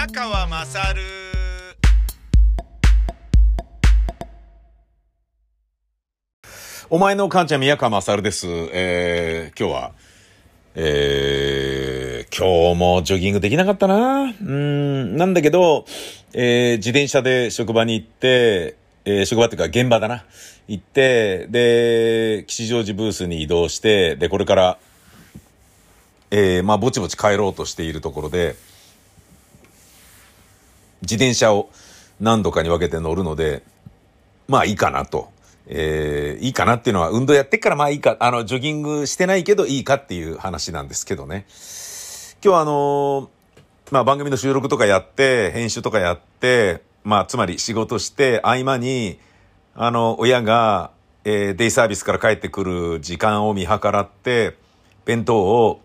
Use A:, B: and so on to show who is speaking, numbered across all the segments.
A: 宮川まさるお前の母ちゃん宮川まさるです。えー、今日は、えー、今日もジョギングできなかったな。うん、なんだけど、えー、自転車で職場に行って、えー、職場っていうか現場だな。行って、で、吉祥寺ブースに移動して、で、これから、えー、まあ、ぼちぼち帰ろうとしているところで、自転車を何度かに分けて乗るので、まあいいかなと。えー、いいかなっていうのは運動やってからまあいいか、あの、ジョギングしてないけどいいかっていう話なんですけどね。今日はあのーまあ番組の収録とかやって、編集とかやって、まあつまり仕事して合間に、あの、親が、えーデイサービスから帰ってくる時間を見計らって、弁当を、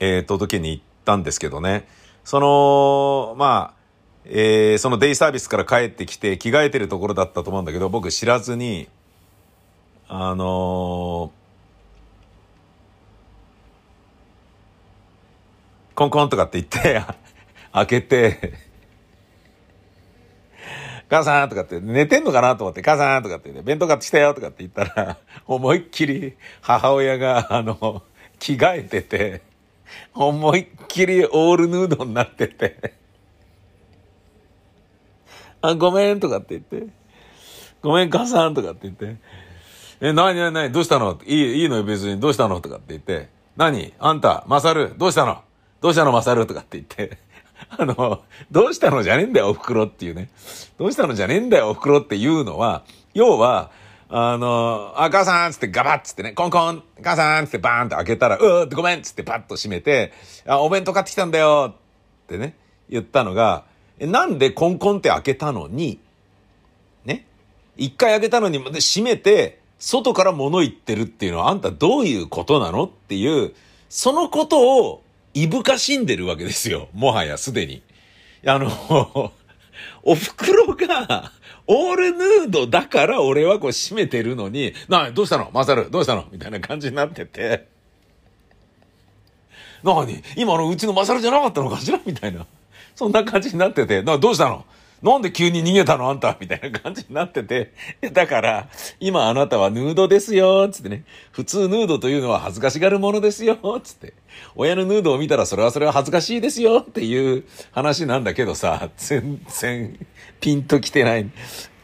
A: えー届けに行ったんですけどね。その、まあ、えーそのデイサービスから帰ってきて着替えてるところだったと思うんだけど、僕知らずに、あのーコンコンとかって言って、開けて、母さんとかって、寝てんのかなと思って、母さんとかって言って、弁当買ってきたよとかって言ったら、思いっきり母親が、あの、着替えてて、思いっきりオールヌードになってて、あ、ごめんとかって言って、ごめん母さんとかって言って、え、なになになにどうしたのいい、いいのよ別に。どうしたの？とかって言って、何？あんた、マサル、どうしたのどうしたのマサルとかって言って、あの、どうしたの？じゃねえんだよ、お袋っていうね。どうしたの？じゃねえんだよ、お袋っていうのは、要は、あの、あ、母さんつってガバッつってね、コンコン、母さんつってバーンって開けたら、うーってごめんつってパッと閉めて、あ、お弁当買ってきたんだよってね、言ったのが、なんでコンコンって開けたのに、ね、一回開けたのに、閉めて、外から物言ってるっていうのはあんたどういうことなのっていう、そのことをいぶかしんでるわけですよ。もはやすでに。あの、お袋が、オールヌードだから俺はこう閉めてるのに、なあ、どうしたの？マサル、どうしたの？みたいな感じになってて。なに今のうちのマサルじゃなかったのかしら？みたいな。そんな感じになってて、どうしたの？なんで急に逃げたの？あんたみたいな感じになってて。だから、今あなたはヌードですよつってね。普通ヌードというのは恥ずかしがるものですよつって。親のヌードを見たらそれはそれは恥ずかしいですよっていう話なんだけどさ、全然ピンときてない。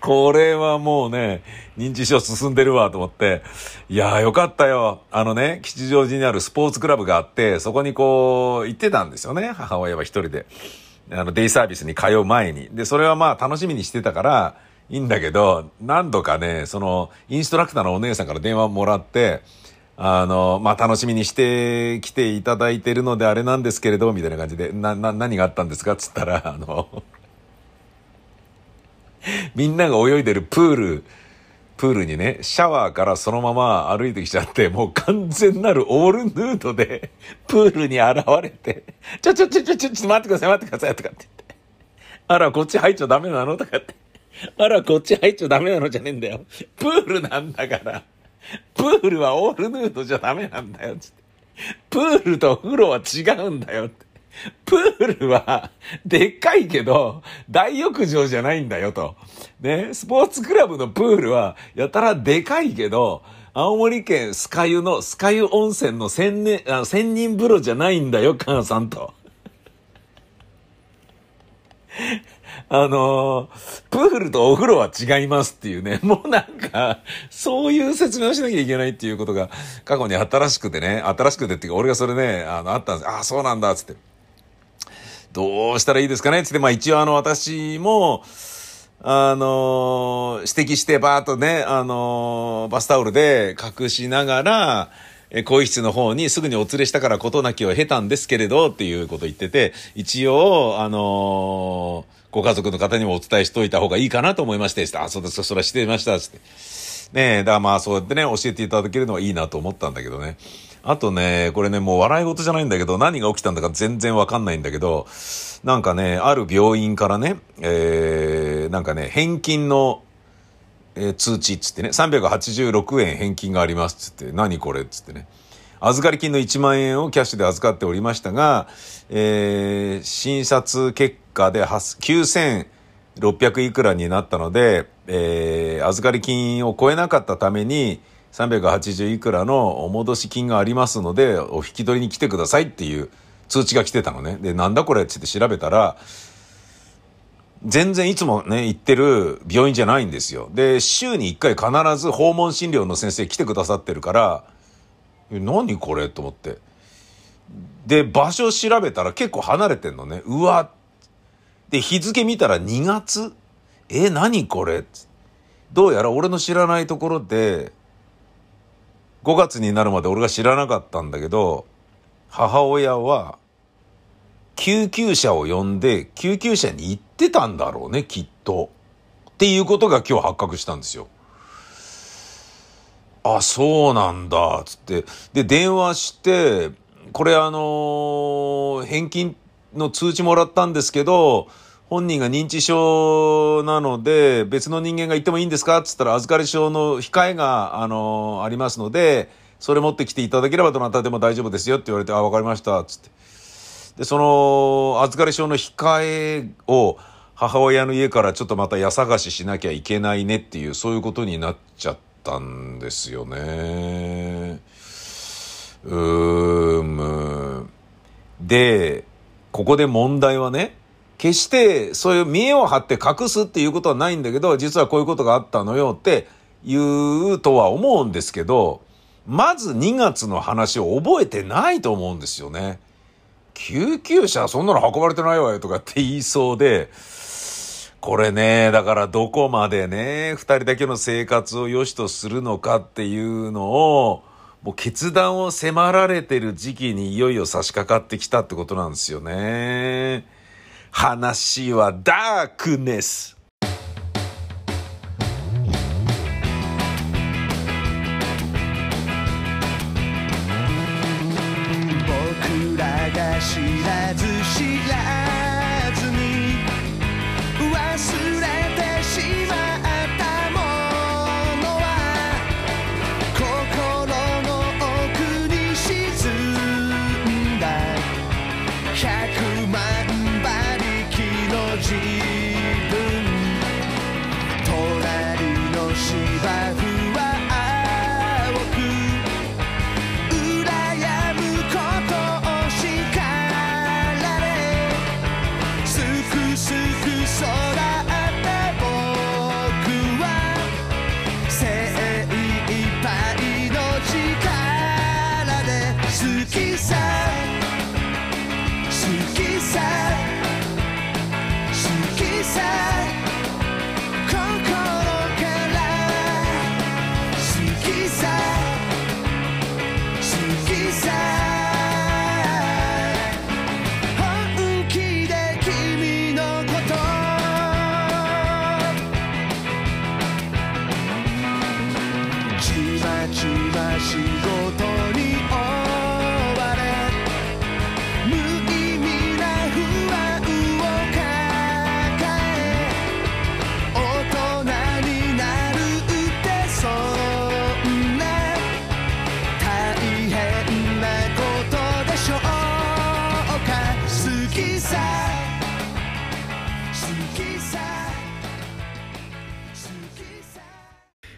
A: これはもうね、認知症進んでるわと思って、いやーよかったよ。あのね、吉祥寺にあるスポーツクラブがあって、そこにこう、行ってたんですよね。母親は一人で。あの、デイサービスに通う前に。で、それはまあ楽しみにしてたから、いいんだけど、何度かね、その、インストラクターのお姉さんから電話もらって、あの、まあ、楽しみにして来ていただいてるのであれなんですけれど、みたいな感じで、な、な、何があったんですか？っつったら、あの、みんなが泳いでるプール、プールにね、シャワーからそのまま歩いてきちゃって、もう完全なるオールヌードで、プールに現れて、ちょちょちょちょちょ、ちょっと待ってください、待ってください、とかって言って。あら、こっち入っちゃダメなのとかって。あら、こっち入っちゃダメなのじゃねえんだよ。プールなんだから。プールはオールヌードじゃダメなんだよ、つって。プールと風呂は違うんだよって。プールは、でっかいけど、大浴場じゃないんだよと。ね、スポーツクラブのプールは、やたらでかいけど、青森県スカ湯の、スカ湯温泉の千年、あ千人風呂じゃないんだよ、母さんと。あのープールとお風呂は違いますっていうね、もうなんか、そういう説明をしなきゃいけないっていうことが過去にあったらしくてね、あったらしくてっていうか、俺がそれね、あの、あったんです。ああ、そうなんだ、つって。どうしたらいいですかね？つって、まあ一応あの、私も、あの指摘してバーっとね、あのバスタオルで隠しながら、え更衣室の方にすぐにお連れしたから事なきを経たんですけれど、っていうこと言ってて、一応、あのご家族の方にもお伝えしといた方がいいかなと思いまして、あ、そうです、それはしてました、つって。ねえ、だからまあそうやってね、教えていただけるのはいいなと思ったんだけどね。あとね、これね、もう笑い事じゃないんだけど、何が起きたんだか全然わかんないんだけど、なんかね、ある病院からね、えー、なんかね、返金の、えー通知っつってね、386円返金がありますっつって、何これっつってね。預かり金の1万円をキャッシュで預かっておりましたが、えー診察結価で9600いくらになったので、えー、預かり金を超えなかったために、380いくらのお戻し金がありますので、お引き取りに来てくださいっていう通知が来てたのね。で、なんだこれって調べたら、全然いつもね、行ってる病院じゃないんですよ。で、週に1回必ず訪問診療の先生来てくださってるから、何これと思って。で、場所調べたら結構離れてんのね。うわ。で、日付見たら2月え、何これどうやら俺の知らないところで、5月になるまで俺が知らなかったんだけど、母親は、救急車を呼んで、救急車に行ってたんだろうね、きっと。っていうことが今日発覚したんですよ。あ、そうなんだ、つって。で、電話して、これあのー、返金の通知もらったんですけど、本人が認知症なので、別の人間が行ってもいいんですか？っつったら、預かり証の控えが、あの、ありますので、それ持ってきていただければどなたでも大丈夫ですよって言われて、あ、わかりました、つって。で、その、預かり証の控えを母親の家からちょっとまた家探ししなきゃいけないねっていう、そういうことになっちゃったんですよね。うーむ。で、ここで問題はね、決してそういう見栄を張って隠すっていうことはないんだけど、実はこういうことがあったのよって言うとは思うんですけど、まず2月の話を覚えてないと思うんですよね。救急車そんなの運ばれてないわよとかって言いそうで、これね、だからどこまでね、二人だけの生活を良しとするのかっていうのを、もう決断を迫られてる時期にいよいよ差し掛かってきたってことなんですよね。話はダークネス。
B: Suki-san Suki-san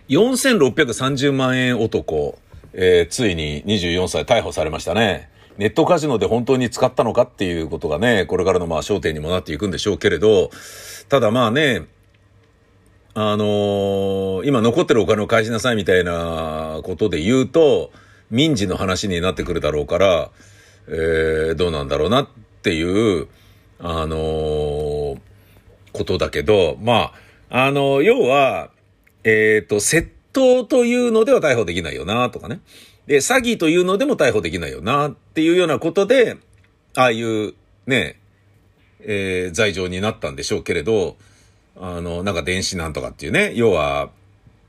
A: 4630万円男、えー、ついに24歳逮捕されましたね。ネットカジノで本当に使ったのかっていうことがね、これからのまあ焦点にもなっていくんでしょうけれど、ただまあね、あのー、今残ってるお金を返しなさいみたいなことで言うと、民事の話になってくるだろうから、えー、どうなんだろうなっていう、あのー、ことだけど、まあ、あのー、要は、えっ、ー、と、窃盗というのでは逮捕できないよな、とかね。で、詐欺というのでも逮捕できないよな、っていうようなことで、ああいうね、えー、罪状になったんでしょうけれど、あの、なんか電子なんとかっていうね、要は、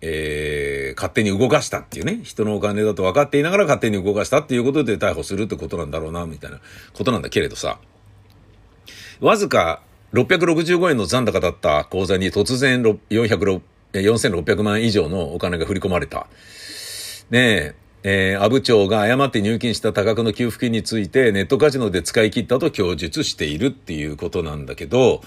A: えー、勝手に動かしたっていうね、人のお金だと分かっていながら勝手に動かしたっていうことで逮捕するってことなんだろうな、みたいなことなんだけれどさ、わずか665円の残高だった口座に突然406 4600万以上のお金が振り込まれた。ねえ、えー、阿武町が誤って入金した多額の給付金についてネットカジノで使い切ったと供述しているっていうことなんだけど、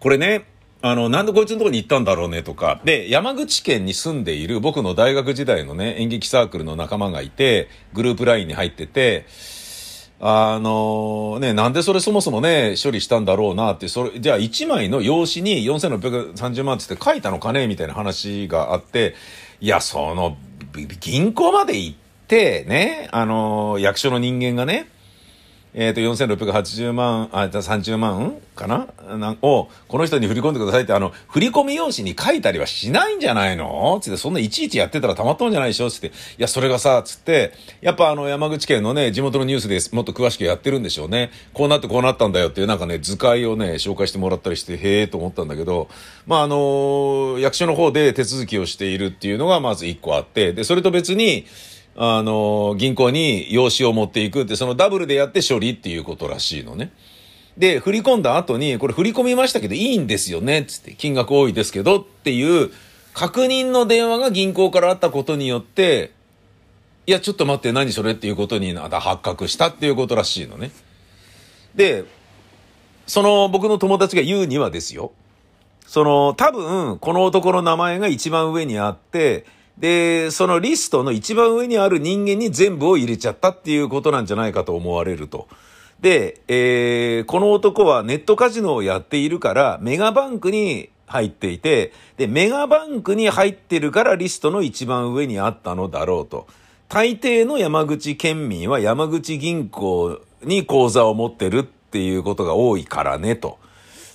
A: これね、あの、なんでこいつのとこに行ったんだろうねとか。で、山口県に住んでいる僕の大学時代のね、演劇サークルの仲間がいて、グループラインに入ってて、あのね、なんでそれそもそもね、処理したんだろうなって、それ、じゃあ1枚の用紙に4630万ってって書いたのかねみたいな話があって、いや、その、銀行まで行って、ね、あの役所の人間がね、えっ、ー、と、4680万、あ、30万かな？なんを、この人に振り込んでくださいって、あの、振り込み用紙に書いたりはしないんじゃないの？つって、そんないちいちやってたらたまったんじゃないでしょ？つって、いや、それがさ、つって、やっぱあの、山口県のね、地元のニュースですもっと詳しくやってるんでしょうね。こうなってこうなったんだよっていう、なんかね、図解をね、紹介してもらったりして、へえと思ったんだけど、まあ、あの、役所の方で手続きをしているっていうのがまず一個あって、で、それと別に、あの、銀行に用紙を持っていくって、そのダブルでやって処理っていうことらしいのね。で、振り込んだ後に、これ振り込みましたけどいいんですよね、つって、金額多いですけどっていう確認の電話が銀行からあったことによって、いや、ちょっと待って、何それっていうことになった発覚したっていうことらしいのね。で、その僕の友達が言うにはですよ。その、多分、この男の名前が一番上にあって、で、そのリストの一番上にある人間に全部を入れちゃったっていうことなんじゃないかと思われると。で、えー、この男はネットカジノをやっているから、メガバンクに入っていて、で、メガバンクに入ってるからリストの一番上にあったのだろうと。大抵の山口県民は山口銀行に口座を持ってるっていうことが多いからねと。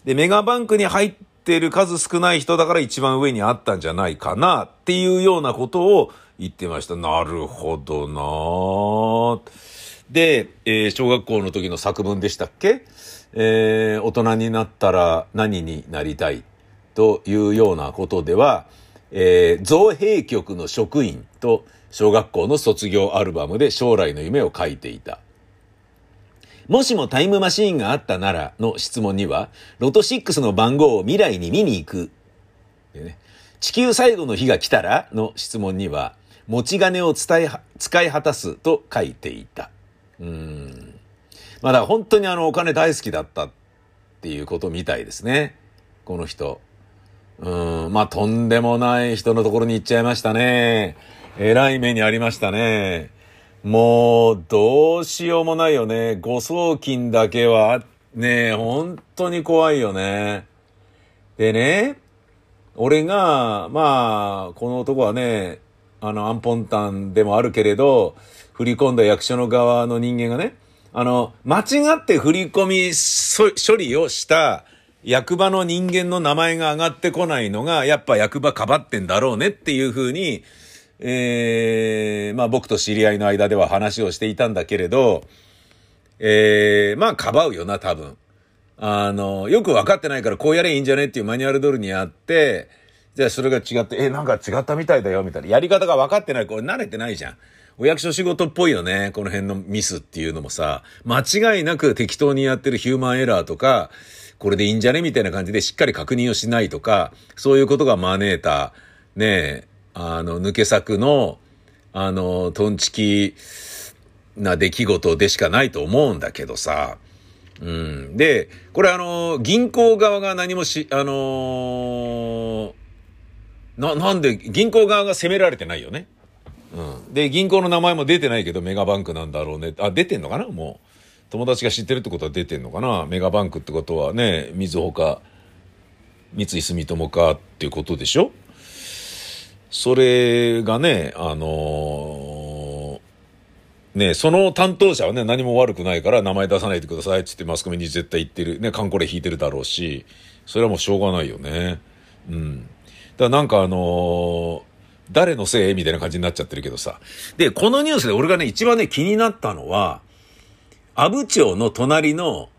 A: で、メガバンクに入ってってる数少ない人だから一番上にあったんじゃないかなっていうようなことを言ってました。なるほどなで、えー、小学校の時の作文でしたっけ？えー、大人になったら何になりたいというようなことでは、えー、造幣局の職員と小学校の卒業アルバムで将来の夢を書いていた。もしもタイムマシーンがあったならの質問には、ロト6の番号を未来に見に行く。ね、地球最後の日が来たらの質問には、持ち金を伝え、使い果たすと書いていた。うん。まだ本当にあのお金大好きだったっていうことみたいですね。この人。うん。まあとんでもない人のところに行っちゃいましたね。えらい目にありましたね。もう、どうしようもないよね。誤送金だけは、ね、本当に怖いよね。でね、俺が、まあ、この男はね、あの、アンポンタンでもあるけれど、振り込んだ役所の側の人間がね、あの、間違って振り込み処理をした役場の人間の名前が上がってこないのが、やっぱ役場かばってんだろうねっていうふうに、えー、まあ僕と知り合いの間では話をしていたんだけれど、えー、まあかばうよな、多分。あの、よく分かってないからこうやれいいんじゃねっていうマニュアル通りにやって、じゃあそれが違って、え、なんか違ったみたいだよ、みたいな。やり方が分かってない。これ慣れてないじゃん。お役所仕事っぽいよね。この辺のミスっていうのもさ、間違いなく適当にやってるヒューマンエラーとか、これでいいんじゃねみたいな感じでしっかり確認をしないとか、そういうことが招いた、ねえ、あの、抜け作の、あの、トンチキな出来事でしかないと思うんだけどさ。うん。で、これあの、銀行側が何もし、あのな、なんで、銀行側が責められてないよね。うん。で、銀行の名前も出てないけど、メガバンクなんだろうね。あ、出てんのかな？もう。友達が知ってるってことは出てんのかな？メガバンクってことはね、みずほか、三井住友かっていうことでしょ？それがね、あのー、ね、その担当者はね、何も悪くないから名前出さないでくださいって言ってマスコミに絶対言ってる。ね、カンコレ引いてるだろうし、それはもうしょうがないよね。うん。だからなんかあのー、誰のせいみたいな感じになっちゃってるけどさ。で、このニュースで俺がね、一番ね、気になったのは、阿武町の隣の、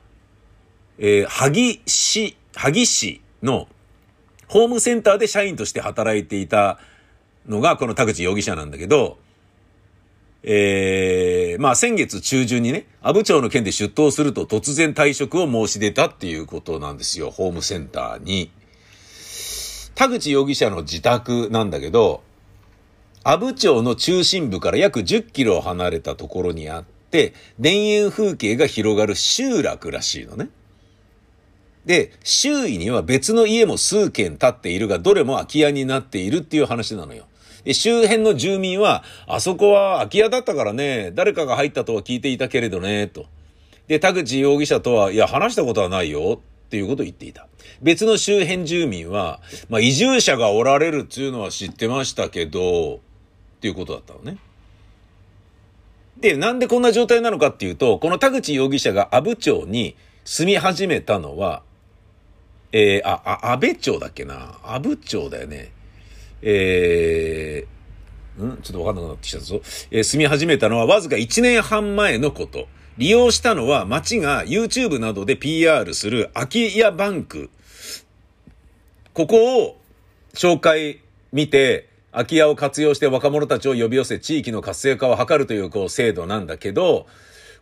A: えー、萩市、萩市のホームセンターで社員として働いていたのがこの田口容疑者なんだけど、えー、まあ先月中旬にね、阿武町の件で出頭すると突然退職を申し出たっていうことなんですよ、ホームセンターに。田口容疑者の自宅なんだけど、阿武町の中心部から約10キロ離れたところにあって、田園風景が広がる集落らしいのね。で、周囲には別の家も数軒建っているが、どれも空き家になっているっていう話なのよ。周辺の住民は、あそこは空き家だったからね、誰かが入ったとは聞いていたけれどね、と。で、田口容疑者とは、いや、話したことはないよ、っていうことを言っていた。別の周辺住民は、まあ、移住者がおられるっていうのは知ってましたけど、っていうことだったのね。で、なんでこんな状態なのかっていうと、この田口容疑者が阿武町に住み始めたのは、えー、あ、あ、安倍町だっけな？阿武町だよね。えー、ん？ちょっとわかんなくなってきたぞ。えー住み始めたのはわずか1年半前のこと。利用したのは町が YouTube などで PR する空き家バンク。ここを紹介見て、空き家を活用して若者たちを呼び寄せ地域の活性化を図るというこう制度なんだけど、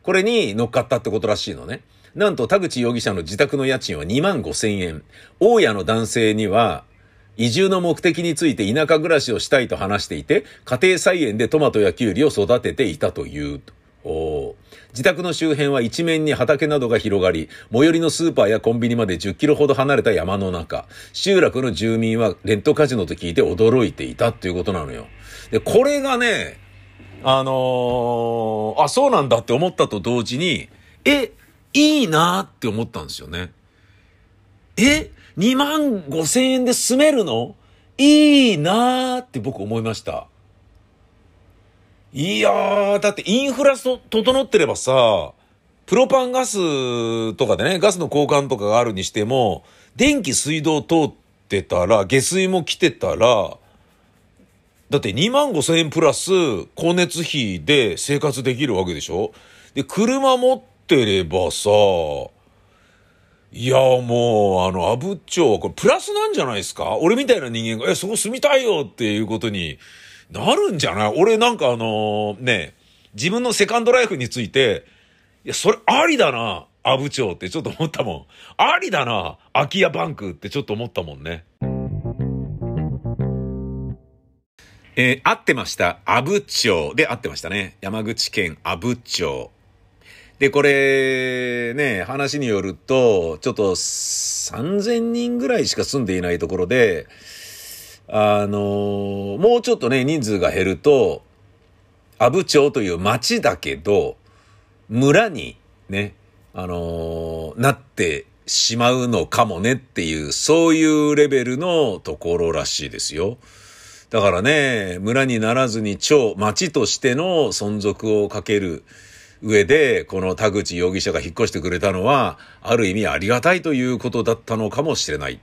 A: これに乗っかったってことらしいのね。なんと田口容疑者の自宅の家賃は2万5千円。大家の男性には、移住の目的について田舎暮らしをしたいと話していて、家庭菜園でトマトやキュウリを育てていたという。お自宅の周辺は一面に畑などが広がり、最寄りのスーパーやコンビニまで10キロほど離れた山の中。集落の住民はレントカジノと聞いて驚いていたっていうことなのよ。で、これがね、あのーあ、そうなんだって思ったと同時に、え、いいなって思ったんですよね。え ?2 万5千円で住めるの？いいなーって僕思いました。いやー、だってインフラ整ってればさ、プロパンガスとかでね、ガスの交換とかがあるにしても、電気水道通ってたら、下水も来てたら、だって2万5千円プラス光熱費で生活できるわけでしょ？で、車持ってればさ、いや、もう、あの、阿武町、これプラスなんじゃないですか？俺みたいな人間が、え、そこ住みたいよっていうことになるんじゃない？俺なんかあのね、自分のセカンドライフについて、いや、それありだな、阿武町ってちょっと思ったもん。ありだな、空き家バンクってちょっと思ったもんね。えー合ってました。阿武町で合ってましたね。山口県阿武町。で、これ、ね、話によると、ちょっと3000人ぐらいしか住んでいないところで、あのもうちょっとね、人数が減ると、阿武町という町だけど、村にね、あのなってしまうのかもねっていう、そういうレベルのところらしいですよ。だからね、村にならずに町、町としての存続をかける上で、この田口容疑者が引っ越してくれたのは、ある意味ありがたいということだったのかもしれない。